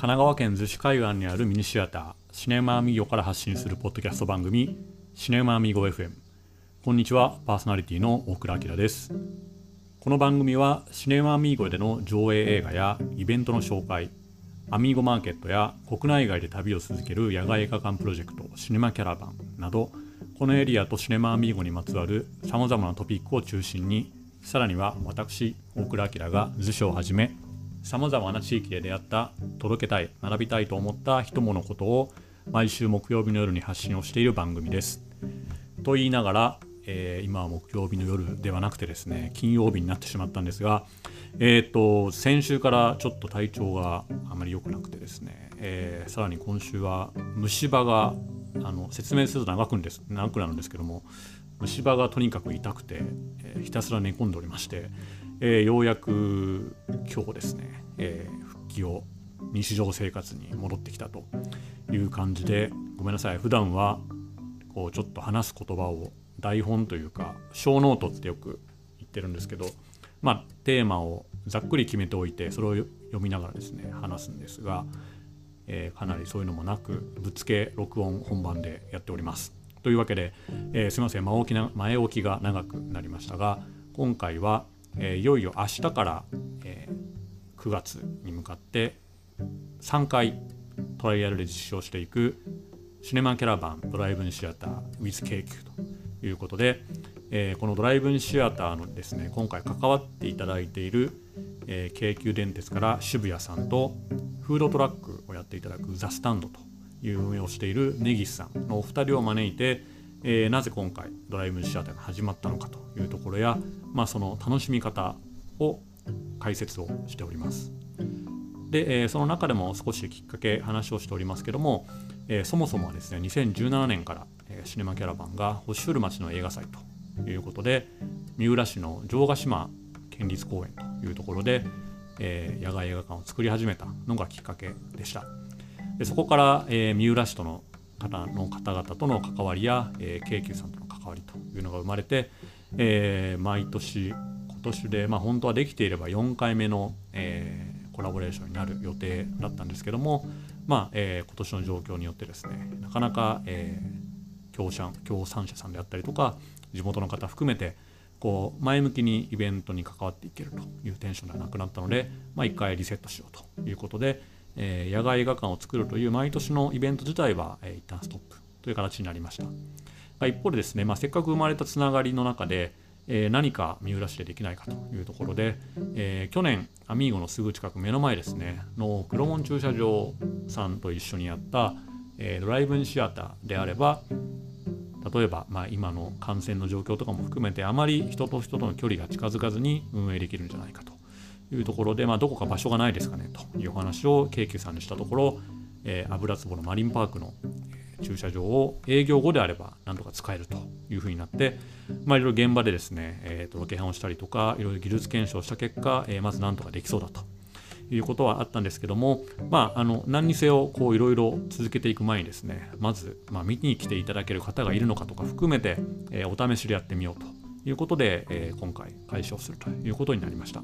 神奈川県逗子海岸にあるミニシアターシネマアミーゴから発信するポッドキャスト番組シネマアミーゴ FM こんにちはパーソナリティの大倉明です。この番組はシネマアミーゴでの上映映画やイベントの紹介アミーゴマーケットや国内外で旅を続ける野外映画館プロジェクトシネマキャラバンなどこのエリアとシネマアミーゴにまつわるさまざまなトピックを中心にさらには私大倉明が図書をはじめさまざまな地域で出会った届けたい学びたいと思った人ものことを毎週木曜日の夜に発信をしている番組です。と言いながら、えー、今は木曜日の夜ではなくてですね金曜日になってしまったんですが、えーと、先週からちょっと体調があまり良くなくてですね、えー、さらに今週は虫歯があの説明すると長くんです長くなるんですけども虫歯がとにかく痛くて、えー、ひたすら寝込んでおりまして、えー、ようやく今日ですね、えー、復帰を日常生活に戻ってきたという感じでごめんなさい普段はこうちょっと話す言葉を台本というか小ノートってよく言ってるんですけどまあテーマをざっくり決めておいてそれを読みながらですね話すんですが、えー、かなりそういうのもなくぶっつけ録音本番でやっております。というわけで、えー、すいません前置きな前置きが長くなりましたが今回はえー、いよいよ明日から、えー、9月に向かって3回トライアルで実証していくシネマキャラバンドライブインシアター with k q ということで、えー、このドライブインシアターのですね今回関わっていただいている、えー、京急電鉄から渋谷さんとフードトラックをやっていただくザ・スタンドという運営をしている根岸さんのお二人を招いてえー、なぜ今回ドライブインシアターが始まったのかというところや、まあ、その楽しみ方を解説をしております。で、えー、その中でも少しきっかけ話をしておりますけども、えー、そもそもはですね2017年から、えー、シネマキャラバンが星降る町の映画祭ということで三浦市の城ヶ島県立公園というところで、えー、野外映画館を作り始めたのがきっかけでしたでそこから、えー、三浦市との方の方々との関わりや、えー、京急さんとの関わりというのが生まれて、えー、毎年今年で、まあ、本当はできていれば4回目の、えー、コラボレーションになる予定だったんですけども、まあえー、今年の状況によってですねなかなか、えー、協賛協賛者さんであったりとか地元の方含めてこう前向きにイベントに関わっていけるというテンションではなくなったので、まあ、1回リセットしようということで、えー、野外映画館を作るという毎年のイベント自体は、えー、一旦ストップという形になりました。一方でですね、まあ、せっかく生まれたつながりの中で、えー、何か三浦市でできないかというところで、えー、去年アミーゴのすぐ近く目の前ですねの黒門駐車場さんと一緒にやった、えー、ドライブインシアターであれば例えば、まあ、今の感染の状況とかも含めてあまり人と人との距離が近づかずに運営できるんじゃないかというところで、まあ、どこか場所がないですかねというお話を京急さんにしたところ、えー、油壺のマリンパークの駐車場を営業後であれば何とか使えるというふうになって、まあ、いろいろ現場でですね、えー、とロケハンをしたりとかいろいろ技術検証した結果、えー、まず何とかできそうだということはあったんですけども、まあ、あの何にせよこういろいろ続けていく前にですねまず、まあ、見に来ていただける方がいるのかとか含めて、えー、お試しでやってみようということで、えー、今回開始をするということになりました。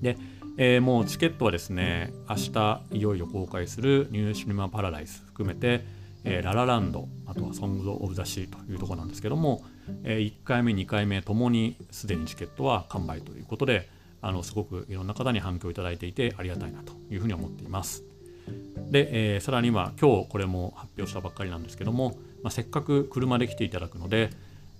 で、えー、もうチケットはですね、明日いよいよ公開するニューシネマパラダイス含めて、えー、ララランド、あとはソング・オブ・ザ・シーというとこなんですけども、えー、1回目、2回目ともにすでにチケットは完売ということで、あのすごくいろんな方に反響いただいていてありがたいなというふうに思っています。で、えー、さらには今日これも発表したばっかりなんですけども、まあ、せっかく車で来ていただくので、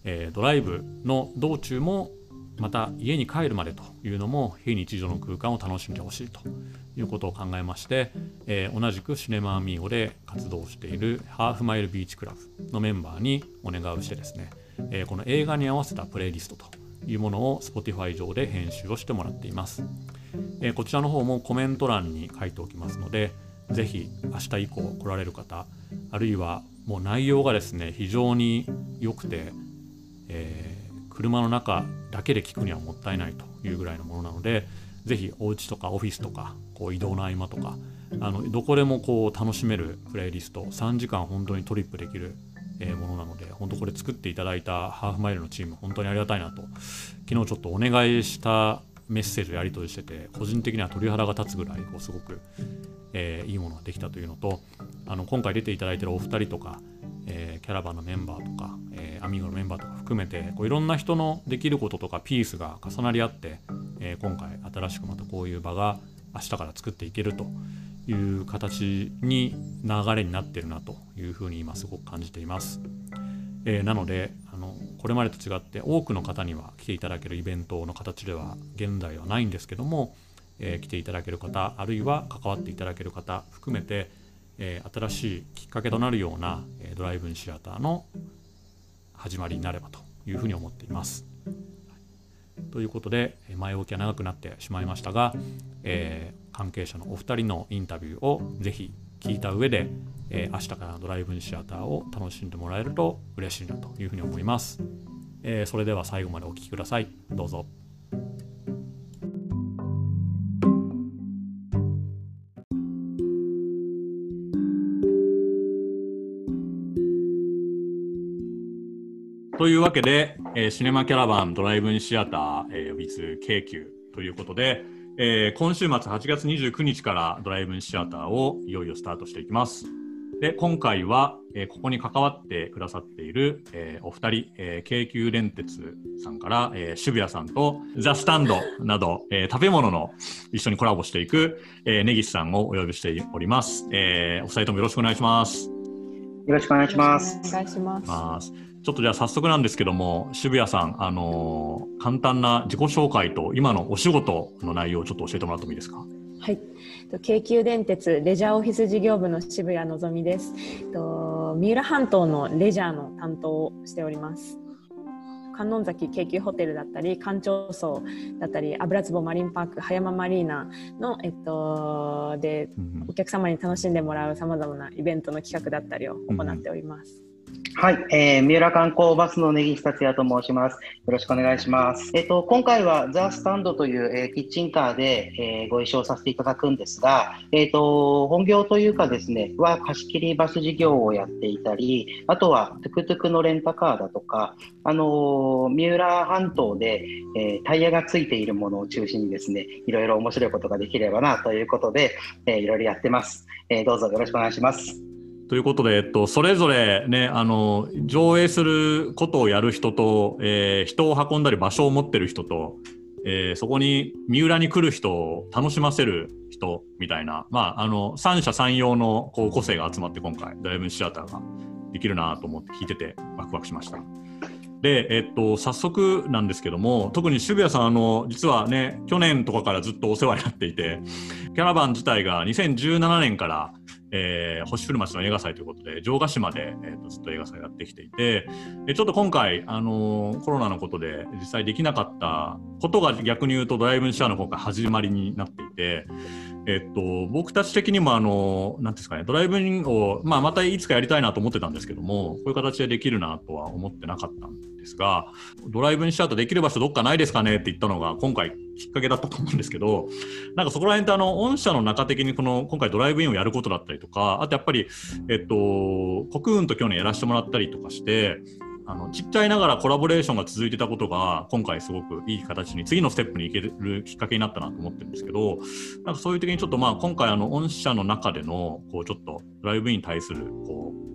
えー、ドライブの道中もまた家に帰るまでというのも非日常の空間を楽しんでほしいということを考えまして、えー、同じくシネマアミーゴで活動しているハーフマイルビーチクラブのメンバーにお願いをしてですね、えー、この映画に合わせたプレイリストというものを Spotify 上で編集をしてもらっています、えー、こちらの方もコメント欄に書いておきますのでぜひ明日以降来られる方あるいはもう内容がですね非常に良くて、え車の中だけで聞くにはもったいないというぐらいのものなのでぜひお家とかオフィスとかこう移動の合間とかあのどこでもこう楽しめるプレイリスト3時間本当にトリップできるものなので本当これ作っていただいたハーフマイルのチーム本当にありがたいなと昨日ちょっとお願いしたメッセージをやり取りしてて個人的には鳥肌が立つぐらいこうすごく、えー、いいものができたというのとあの今回出ていただいてるお二人とか、えー、キャラバンのメンバーとか、え、アミーゴのメンバーとか含めてこういろんな人のできることとかピースが重なり合って、え今回新しくまたこういう場が明日から作っていけるという形に流れになってるなというふうに今すごく感じています。えなのであのこれまでと違って多くの方には来ていただけるイベントの形では現在はないんですけどもえー、来ていただける方あるいは関わっていただける方含めて、えー、新しいきっかけとなるような、え、ドライブンシアターの始まりになればというふうに思っています。ということで前置きは長くなってしまいましたが、えー、関係者のお二人のインタビューをぜひ聞いた上で、えー、明日からドライブインシアターを楽しんでもらえると嬉しいなというふうに思います。えー、それでは最後までお聴きください。どうぞ。というわけで、えー、シネマキャラバンドライブインシアター、えー、with 京急ということで、えー、今週末8月29日からドライブインシアターをいよいよスタートしていきます。で今回は、えー、ここに関わってくださっている、えー、お二人、えー、京急電鉄さんから、えー、渋谷さんとザ・スタンドなど、えー、食べ物の一緒にコラボしていく、えー、根岸さんをお呼びしております。えー、お二人ともよろしくお願いします。よろしくお願いします。お願いします。ちょっとじゃあ早速なんですけども、渋谷さん、あのー、簡単な自己紹介と今のお仕事の内容をちょっと教えてもらってもいいですか？はい、京急電鉄レジャーオフィス事業部の渋谷のぞみです。と三浦半島のレジャーの担当をしております。観音崎京急ホテルだったり館長層だったり油壺マリンパーク葉山マリーナの、えっと、でお客様に楽しんでもらうさまざまなイベントの企画だったりを行っております。はい、えー、三浦観光バスの根岸達也と申します。よろしくお願いします。えっ、ー、と今回はザスタンドという、えー、キッチンカーで、えー、ご一緒させていただくんですが、えっ、ー、と本業というかですねは貸切バス事業をやっていたり、あとはトゥクトゥクのレンタカーだとか、あの三浦半島で、えタイヤがついているものを中心にですね、いろいろ面白いことができればなということで、えいろいろやってます。えどうぞよろしくお願いします。ということで、えっと、それぞれね、あの、上映することをやる人と、えー、人を運んだり場所を持ってる人と、えー、そこに三浦に来る人を楽しませる人みたいな、まあ、あの、三者三様のこう個性が集まって今回、ドライブシアターができるなと思って聞いててワクワクしました。で、えっと、早速なんですけども、特に渋谷さん、あの、実はね、去年とかからずっとお世話になっていて、キャラバン自体が2017年から、えー、星降る町の映画祭ということで城ヶ島で、えーと、ずっと映画祭やってきていてでちょっと今回、あのー、コロナのことで実際できなかったことが逆に言うとドライブンシェアの方が始まりになっていて、えっ、と、僕たち的にもあのなんですかねドライブインを、まあ、またいつかやりたいなと思ってたんですけどもこういう形でできるなとは思ってなかったんですがドライブインシアターできる場所どっかないですかねって言ったのが今回きっかけだったと思うんですけどなんかそこら辺ってあの御社の中的にこの今回ドライブインをやることだったりとかあとやっぱり、えっと、国運と去年やらせてもらったりとかしてあのちっちゃいながらコラボレーションが続いてたことが今回すごくいい形に次のステップに行けるきっかけになったなと思ってるんですけどなんかそういう時にちょっとまあ今回あの御社の中でのこうちょっとドライブインに対するこう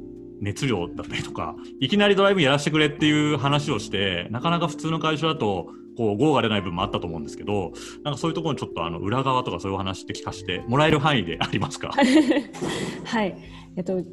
熱量だったりとか、いきなりドライブやらせてくれっていう話をして、なかなか普通の会社だと、こう、号が出ない部分もあったと思うんですけど、なんかそういうところにちょっとあの裏側とかそういう話って聞かせてもらえる範囲でありますか？はい。えっと、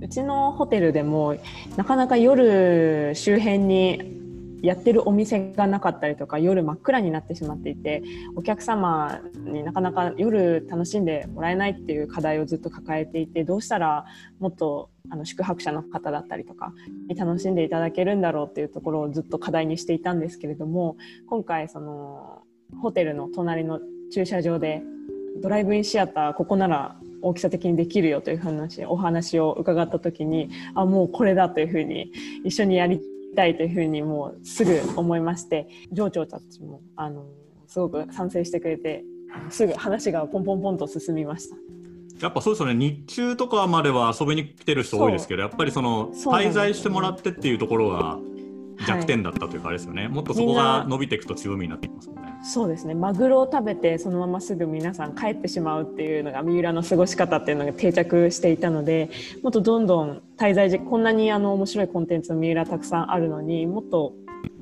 うちのホテルでも、なかなか夜周辺にやってるお店がなかったりとか夜真っ暗になってしまっていてお客様になかなか夜楽しんでもらえないっていう課題をずっと抱えていてどうしたらもっとあの宿泊者の方だったりとかに楽しんでいただけるんだろうっていうところをずっと課題にしていたんですけれども今回そのホテルの隣の駐車場でドライブインシアターここなら大きさ的にできるよという話お話を伺った時にあもうこれだというふうに一緒にやりたいというふうにもうすぐ思いまして上長たちもあのすごく賛成してくれてすぐ話がポンポンポンと進みました。やっぱそうですよね。日中とかまでは遊びに来てる人多いですけどやっぱりその滞在してもらってっていうところが弱点だったというかあれですよね、はい、もっとそこが伸びていくと強みになってきますもんねそうですね。マグロを食べてそのまますぐ皆さん帰ってしまうっていうのが三浦の過ごし方っていうのが定着していたのでもっとどんどん滞在時こんなにあの面白いコンテンツの三浦たくさんあるのにもっと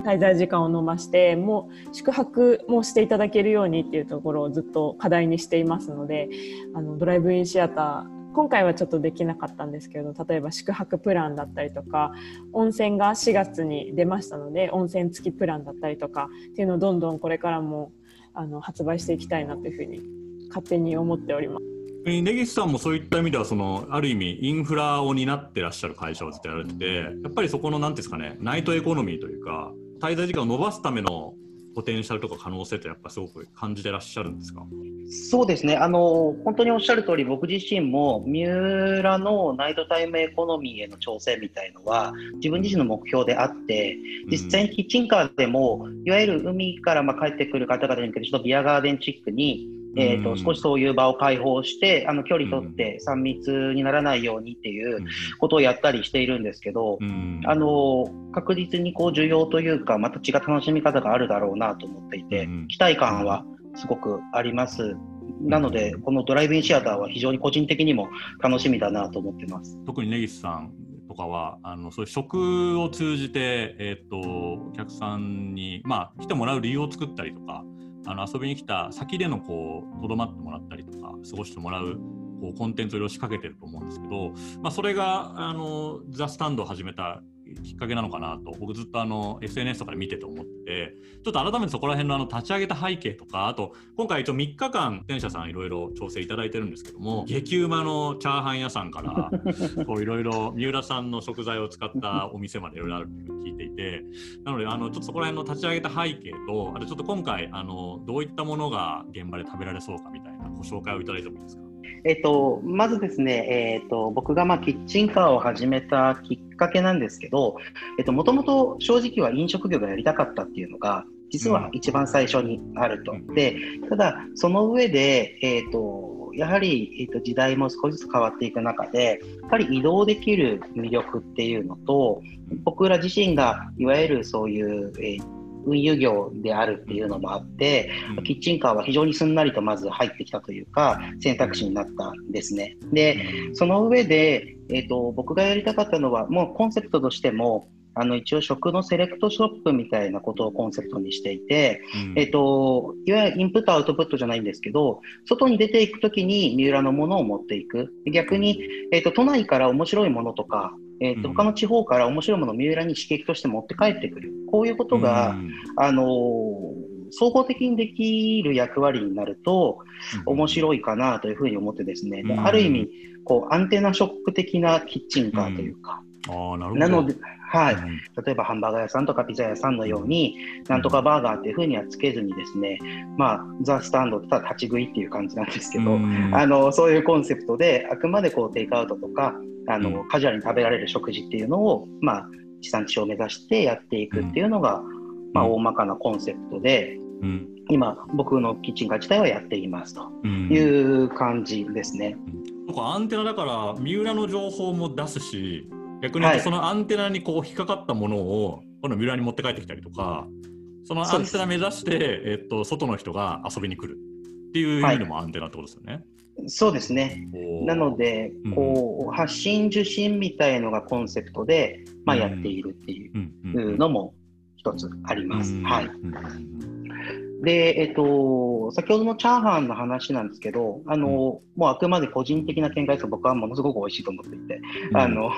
滞在時間を延ばしてもう宿泊もしていただけるようにっていうところをずっと課題にしていますのであのドライブインシアター今回はちょっとできなかったんですけど例えば宿泊プランだったりとか温泉が4月に出ましたので温泉付きプランだったりとかっていうのをどんどんこれからもあの発売していきたいなというふうに勝手に思っております。根岸さんもそういった意味ではそのある意味インフラを担ってらっしゃる会社をずっとやられててやっぱりそこの何ていうんですかねナイトエコノミーというか滞在時間を延ばすためのポテンシャルとか可能性ってやっぱすごく感じてらっしゃるんですか？そうですね。あの本当におっしゃる通り僕自身も三浦のナイトタイムエコノミーへの挑戦みたいのは自分自身の目標であって実際にキッチンカーでもいわゆる海からま帰ってくる方々に向けてちょっとビアガーデンチックにえーと、少しそういう場を開放してあの距離取って3密にならないようにっていうことをやったりしているんですけど、あの確実にこう需要というかまた違った楽しみ方があるだろうなと思っていて、期待感はすごくあります。なので、このドライブインシアターは非常に個人的にも楽しみだなと思ってます。特に根岸さんとかはあのそういう食を通じて、えーと、とお客さんに、まあ、来てもらう理由を作ったりとかあの遊びに来た先でのこうとどまってもらったりとか過ごしてもらうこうコンテンツをいろいろ仕掛けてると思うんですけど、まあ、それがあのザ・スタンドを始めたきっかけなのかなと。僕ずっとあの SNS とかで見てて思ってちょっと改めてそこら辺のあの立ち上げた背景とかあと今回一応3日間店舎さんいろいろ調整いただいてるんですけども激うまのチャーハン屋さんからいろいろ三浦さんの食材を使ったお店までいろいろあるっていうのを聞いていてなのであのちょっとそこら辺の立ち上げた背景とあとちょっと今回あのどういったものが現場で食べられそうかみたいなご紹介をいただいてもいいですか？えっと、まずですね、えっと、僕がまあキッチンカーを始めたきっかけなんですけど、えっと、もともと正直は飲食業がやりたかったっていうのが、実は一番最初にあると。うん、で、ただ、その上で、えっと、やはり、えっと、時代も少しずつ変わっていく中で、やっぱり移動できる魅力っていうのと、僕ら自身がいわゆるそういう、えー運輸業であるっていうのもあって、うん、キッチンカーは非常にすんなりとまず入ってきたというか選択肢になったんですね。でその上で、えーと、僕がやりたかったのはもうコンセプトとしてもあの一応食のセレクトショップみたいなことをコンセプトにしていて、うん、えっ、と、いわゆるインプットアウトプットじゃないんですけど、外に出ていくときに三浦のものを持っていく。逆に、えっ、と、都内から面白いものとか、えーと、他の地方から面白いものを三浦に刺激として持って帰ってくる、こういうことが、うん、あの総合的にできる役割になると面白いかなというふうに思ってですね、うん、ある意味こうアンテナショック的なキッチンカーというか、うん、ななので、はい、例えばハンバーガー屋さんとかピザ屋さんのように、なんとかバーガーっていうふうにはつけずにですね、まあ、ザ・スタンドってただ立ち食いっていう感じなんですけど、あのそういうコンセプトで、あくまでこうテイクアウトとか、あの、うん、カジュアルに食べられる食事っていうのを、まあ、地産地消を目指してやっていくっていうのが、うん、まあ、大まかなコンセプトで、うん、今、僕のキッチンカー自体はやっていますという感じですね。うん、アンテナだから三浦の情報も出すし逆に言うとそのアンテナにこう引っかかったものをこの三浦に持って帰ってきたりとかそのアンテナ目指して、えっと、外の人が遊びに来るっていう意味でもアンテナってことですよね。はいそうですね。なので、こう、発信受信みたいのがコンセプトで、まあ、やっているっていうのも一つあります。はい。で、えっと、先ほどのチャーハンの話なんですけど、あの、うん、もうあくまで個人的な見解です僕はものすごく美味しいと思っていて、うん、あの、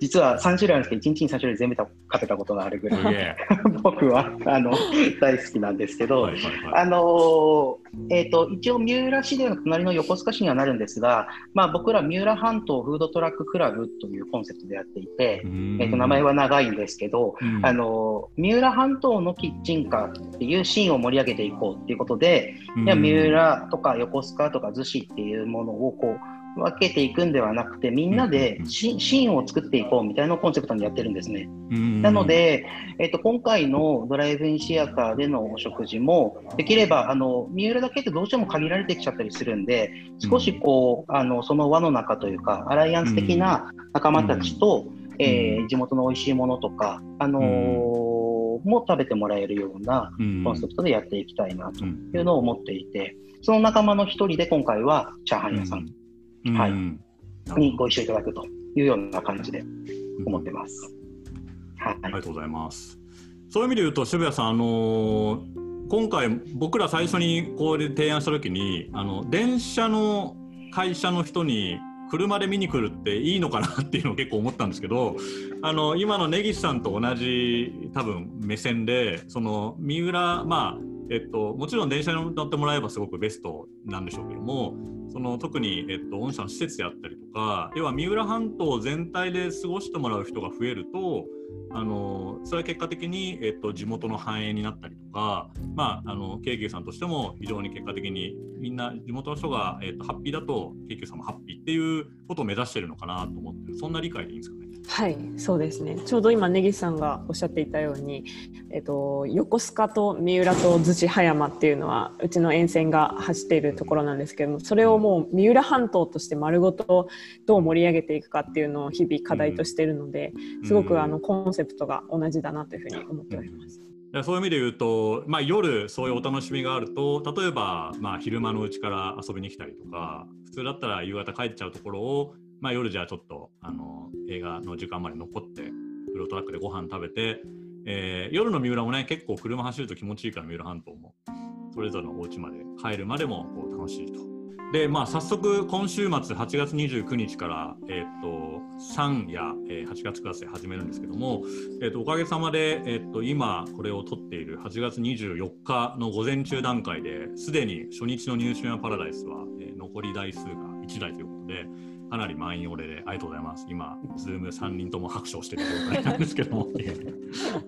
実は3種類あるんですけど、1日に3種類全部食べたことがあるぐらい、僕は、あの、大好きなんですけど、はいはいはい、あの、えっ、と、一応三浦市での隣の横須賀市にはなるんですが、まあ僕ら三浦半島フードトラッククラブというコンセプトでやっていて、えっ、と、名前は長いんですけど、あの、三浦半島のキッチンカーっていうシーンを盛り上げていこうっていうことで、うん、いや三浦とか横須賀とか逗子っていうものをこう分けていくんではなくてみんなでシーンを作っていこうみたいなコンセプトにやってるんですね。なので、えーと、今回のドライブインシアターでのお食事もできればあの三浦だけってどうしても限られてきちゃったりするんで少しこうあのその輪の中というかアライアンス的な仲間たちと、えー、地元の美味しいものとか、あのーも食べてもらえるようなコンセプトでやっていきたいなというのを思っていて、その仲間の一人で今回はチャーハン屋さん、はい、にご一緒いただくというような感じで思ってます。はい、ありがとうございます。そういう意味で言うと渋谷さん、あのー、今回僕ら最初にこれ提案した時にあの電車の会社の人に車で見に来るっていいのかなっていうのを結構思ったんですけどあの今の根岸さんと同じ多分目線でその三浦まあえっと、もちろん電車に乗ってもらえばすごくベストなんでしょうけどもその特に、えっと、御社の施設であったりとか要は三浦半島全体で過ごしてもらう人が増えるとあのそれは結果的に、えっと、地元の繁栄になったりとか、まあ、あの京急さんとしても非常に結果的にみんな地元の人が、えっと、ハッピーだと京急さんもハッピーっていうことを目指してるのかなと思ってそんな理解でいいんですかね？はいそうですね。ちょうど今根岸さんがおっしゃっていたように、えっと、横須賀と三浦と逗子葉山っていうのはうちの沿線が走っているところなんですけどもそれをもう三浦半島として丸ごとどう盛り上げていくかっていうのを日々課題としているのですごくあのコンセプトが同じだなというふうに思っております。そういう意味で言うと、まあ、夜そういうお楽しみがあると例えば、まあ、昼間のうちから遊びに来たりとか普通だったら夕方帰っちゃうところを、まあ、夜じゃあちょっとあの映画の時間まで残ってフロートラックでご飯食べて、えー、夜の三浦もね結構車走ると気持ちいいから三浦半島もそれぞれのお家まで帰るまでもこう楽しいと。でまあ早速今週末8月29日から、えーと、3や、えー、8月クラスで始めるんですけども、えーと、おかげさまで、えーと、今これを録っている8月24日の午前中段階ですでに初日のニューシネマパラダイスは、えー、残り台数が1台ということで。かなり満員御礼でありがとうございます。今、ズーム3人とも拍手をしてる状態なんですけども、ありがと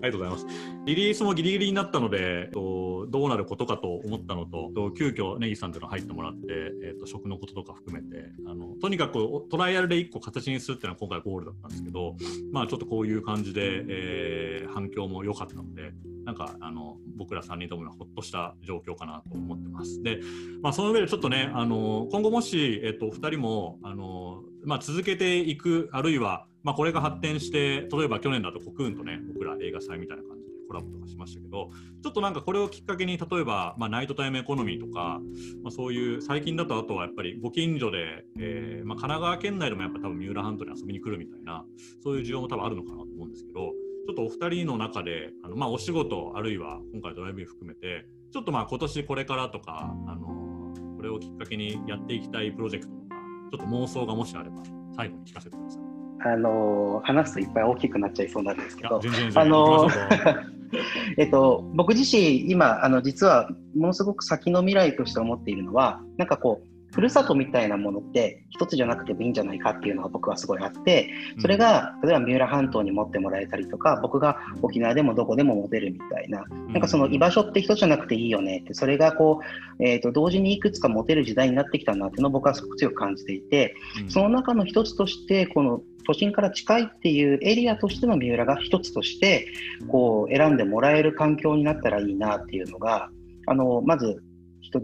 うございます。リリースもギリギリになったので、どうなることかと思ったのと、急遽ネギさんというの入ってもらって、えーと、食のこととか含めてあの、とにかくトライアルで1個形にするっていうのは今回ゴールだったんですけど、まあちょっとこういう感じで、えー、反響も良かったので、なんかあの僕ら3人ともほっとした状況かなと思ってます。で、まあ、その上でちょっとね、あの今後もし、えっと、お二人もあの、まあ、続けていく、あるいは、まあ、これが発展して、例えば去年だとコクーンとね、僕ら映画祭みたいな感じでコラボとかしましたけど、ちょっとなんかこれをきっかけに、例えば、まあ、ナイトタイムエコノミーとか、まあ、そういう最近だとあとはやっぱりご近所で、えーまあ、神奈川県内でもやっぱ多分三浦半島に遊びに来るみたいな、そういう需要も多分あるのかなと思うんですけど、ちょっとお二人の中であの、まあ、お仕事あるいは今回ドライブイン含めてちょっとまあ今年これからとかあのこれをきっかけにやっていきたいプロジェクトとかちょっと妄想がもしあれば最後に聞かせてください。あの話すといっぱい大きくなっちゃいそうなんですけど、あの えっと、僕自身、今、あの実はものすごく先の未来として思っているのは、なんかこう、ふるさとみたいなものって一つじゃなくてもいいんじゃないかっていうのが僕はすごいあってそれが例えば三浦半島に持ってもらえたりとか僕が沖縄でもどこでも持てるみたいななんかその居場所って一つじゃなくていいよねってそれがこう、えー、と同時にいくつか持てる時代になってきたなっていうのを僕はすごく強く感じていてその中の一つとしてこの都心から近いっていうエリアとしての三浦が一つとしてこう選んでもらえる環境になったらいいなっていうのがあのまず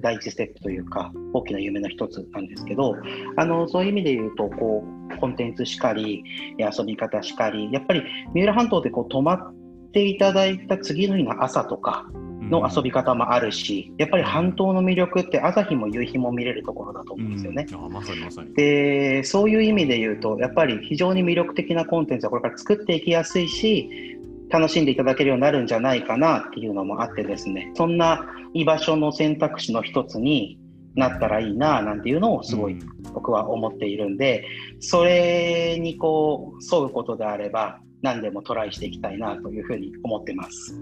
第一ステップというか大きな夢の一つなんですけどあのそういう意味で言うとこうコンテンツしかり遊び方しかりやっぱり三浦半島でこう泊まっていただいた次の日の朝とかの遊び方もあるし、やっぱり半島の魅力って朝日も夕日も見れるところだと思うんですよね。うん、まさにまさに。でそういう意味で言うとやっぱり非常に魅力的なコンテンツはこれから作っていきやすいし楽しんでいただけるようになるんじゃないかなっていうのもあってですねそんな居場所の選択肢の一つになったらいいななんていうのをすごい僕は思っているんで、それにこう沿うことであれば何でもトライしていきたいなというふうに思ってます。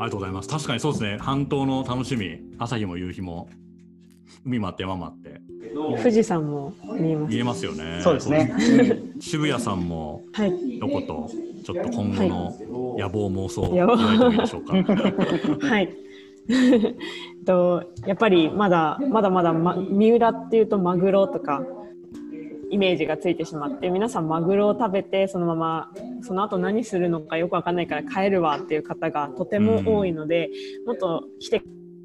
ありがとうございます。確かにそうですね。半島の楽しみ、朝日も夕日も海もあって山もあって。富士山も見えます。見えますよね。そうですね。渋谷さんもどこと、ちょっと今後の野望妄想を言われてもいいでしょうか？はい。とやっぱりまだまだまだ、ま、三浦っていうとマグロとかイメージがついてしまって皆さんマグロを食べてそのままその後何するのかよく分かんないから帰るわっていう方がとても多いので、もっと来て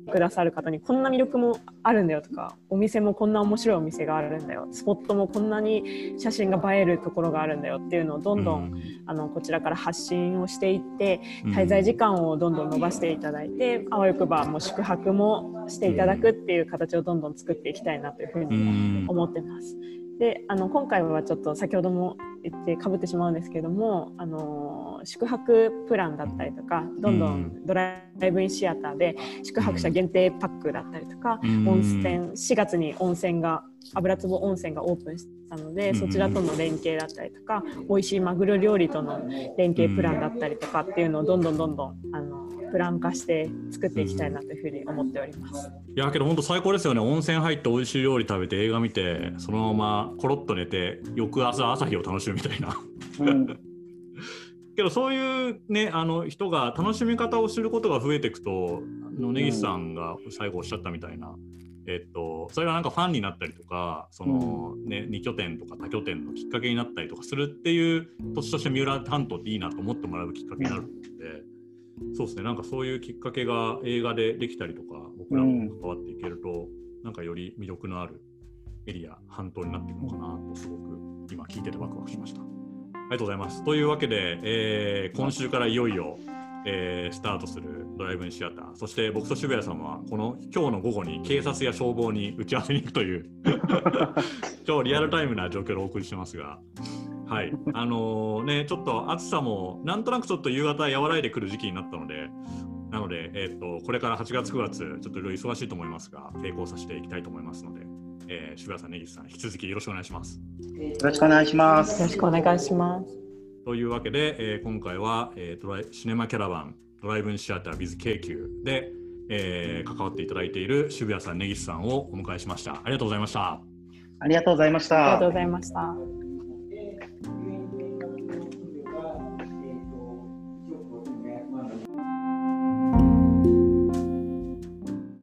くくださる方にこんな魅力もあるんだよとかお店もこんな面白いお店があるんだよスポットもこんなに写真が映えるところがあるんだよっていうのをどんどん、あのこちらから発信をしていって滞在時間をどんどん伸ばしていただいて、あわよくばもう宿泊もしていただくっていう形をどんどん作っていきたいなというふうに思ってます。であの今回はちょっと先ほども言ってかぶってしまうんですけどもあの宿泊プランだったりとかどんどんドライブインシアターで宿泊者限定パックだったりとか、温泉4月に温泉が油壺温泉がオープンしたのでそちらとの連携だったりとか美味しいマグロ料理との連携プランだったりとかっていうのをどんどんどんどんあのプラン化して作っていきたいなというふうに思っております。いやけど本当最高ですよね温泉入って美味しい料理食べて映画見てそのままコロッと寝て翌朝朝日を楽しむみたいな。うん けどそういうねあの人が楽しみ方を知ることが増えていくとの根岸さんが最後おっしゃったみたいな、えっと、それがなんかファンになったりとかその、ね、2拠点とか多拠点のきっかけになったりとかするっていう土地として三浦担当っていいなと思ってもらうきっかけになるので。そうですねなんかそういうきっかけが映画でできたりとか僕らも関わっていけると、うん、なんかより魅力のあるエリア半島になっていくのかなとすごく今聞いててワクワクしました。ありがとうございます。というわけで、えー、今週からいよいよ、えー、スタートするドライブインシアターそして僕と渋谷さんはこの今日の午後に警察や消防に打ち合わせに行くという 超リアルタイムな状況でお送りしてますがはい、あのー、ね、ちょっと暑さもなんとなくちょっと夕方和らいでくる時期になったので、なので、えーと、これから8月、9月、ちょっといろいろ忙しいと思いますが、成功させていきたいと思いますので、えー、渋谷さん、根岸さん、引き続きよろしくお願いします。よろしくお願いします。よろしくお願いします。というわけで、えー、今回は、えー、ドライシネマキャラバンドライブインシアター with 京急で、えー、関わっていただいている渋谷さん、根岸さんをお迎えしました。ありがとうございました。ありがとうございました。ありがとうございました。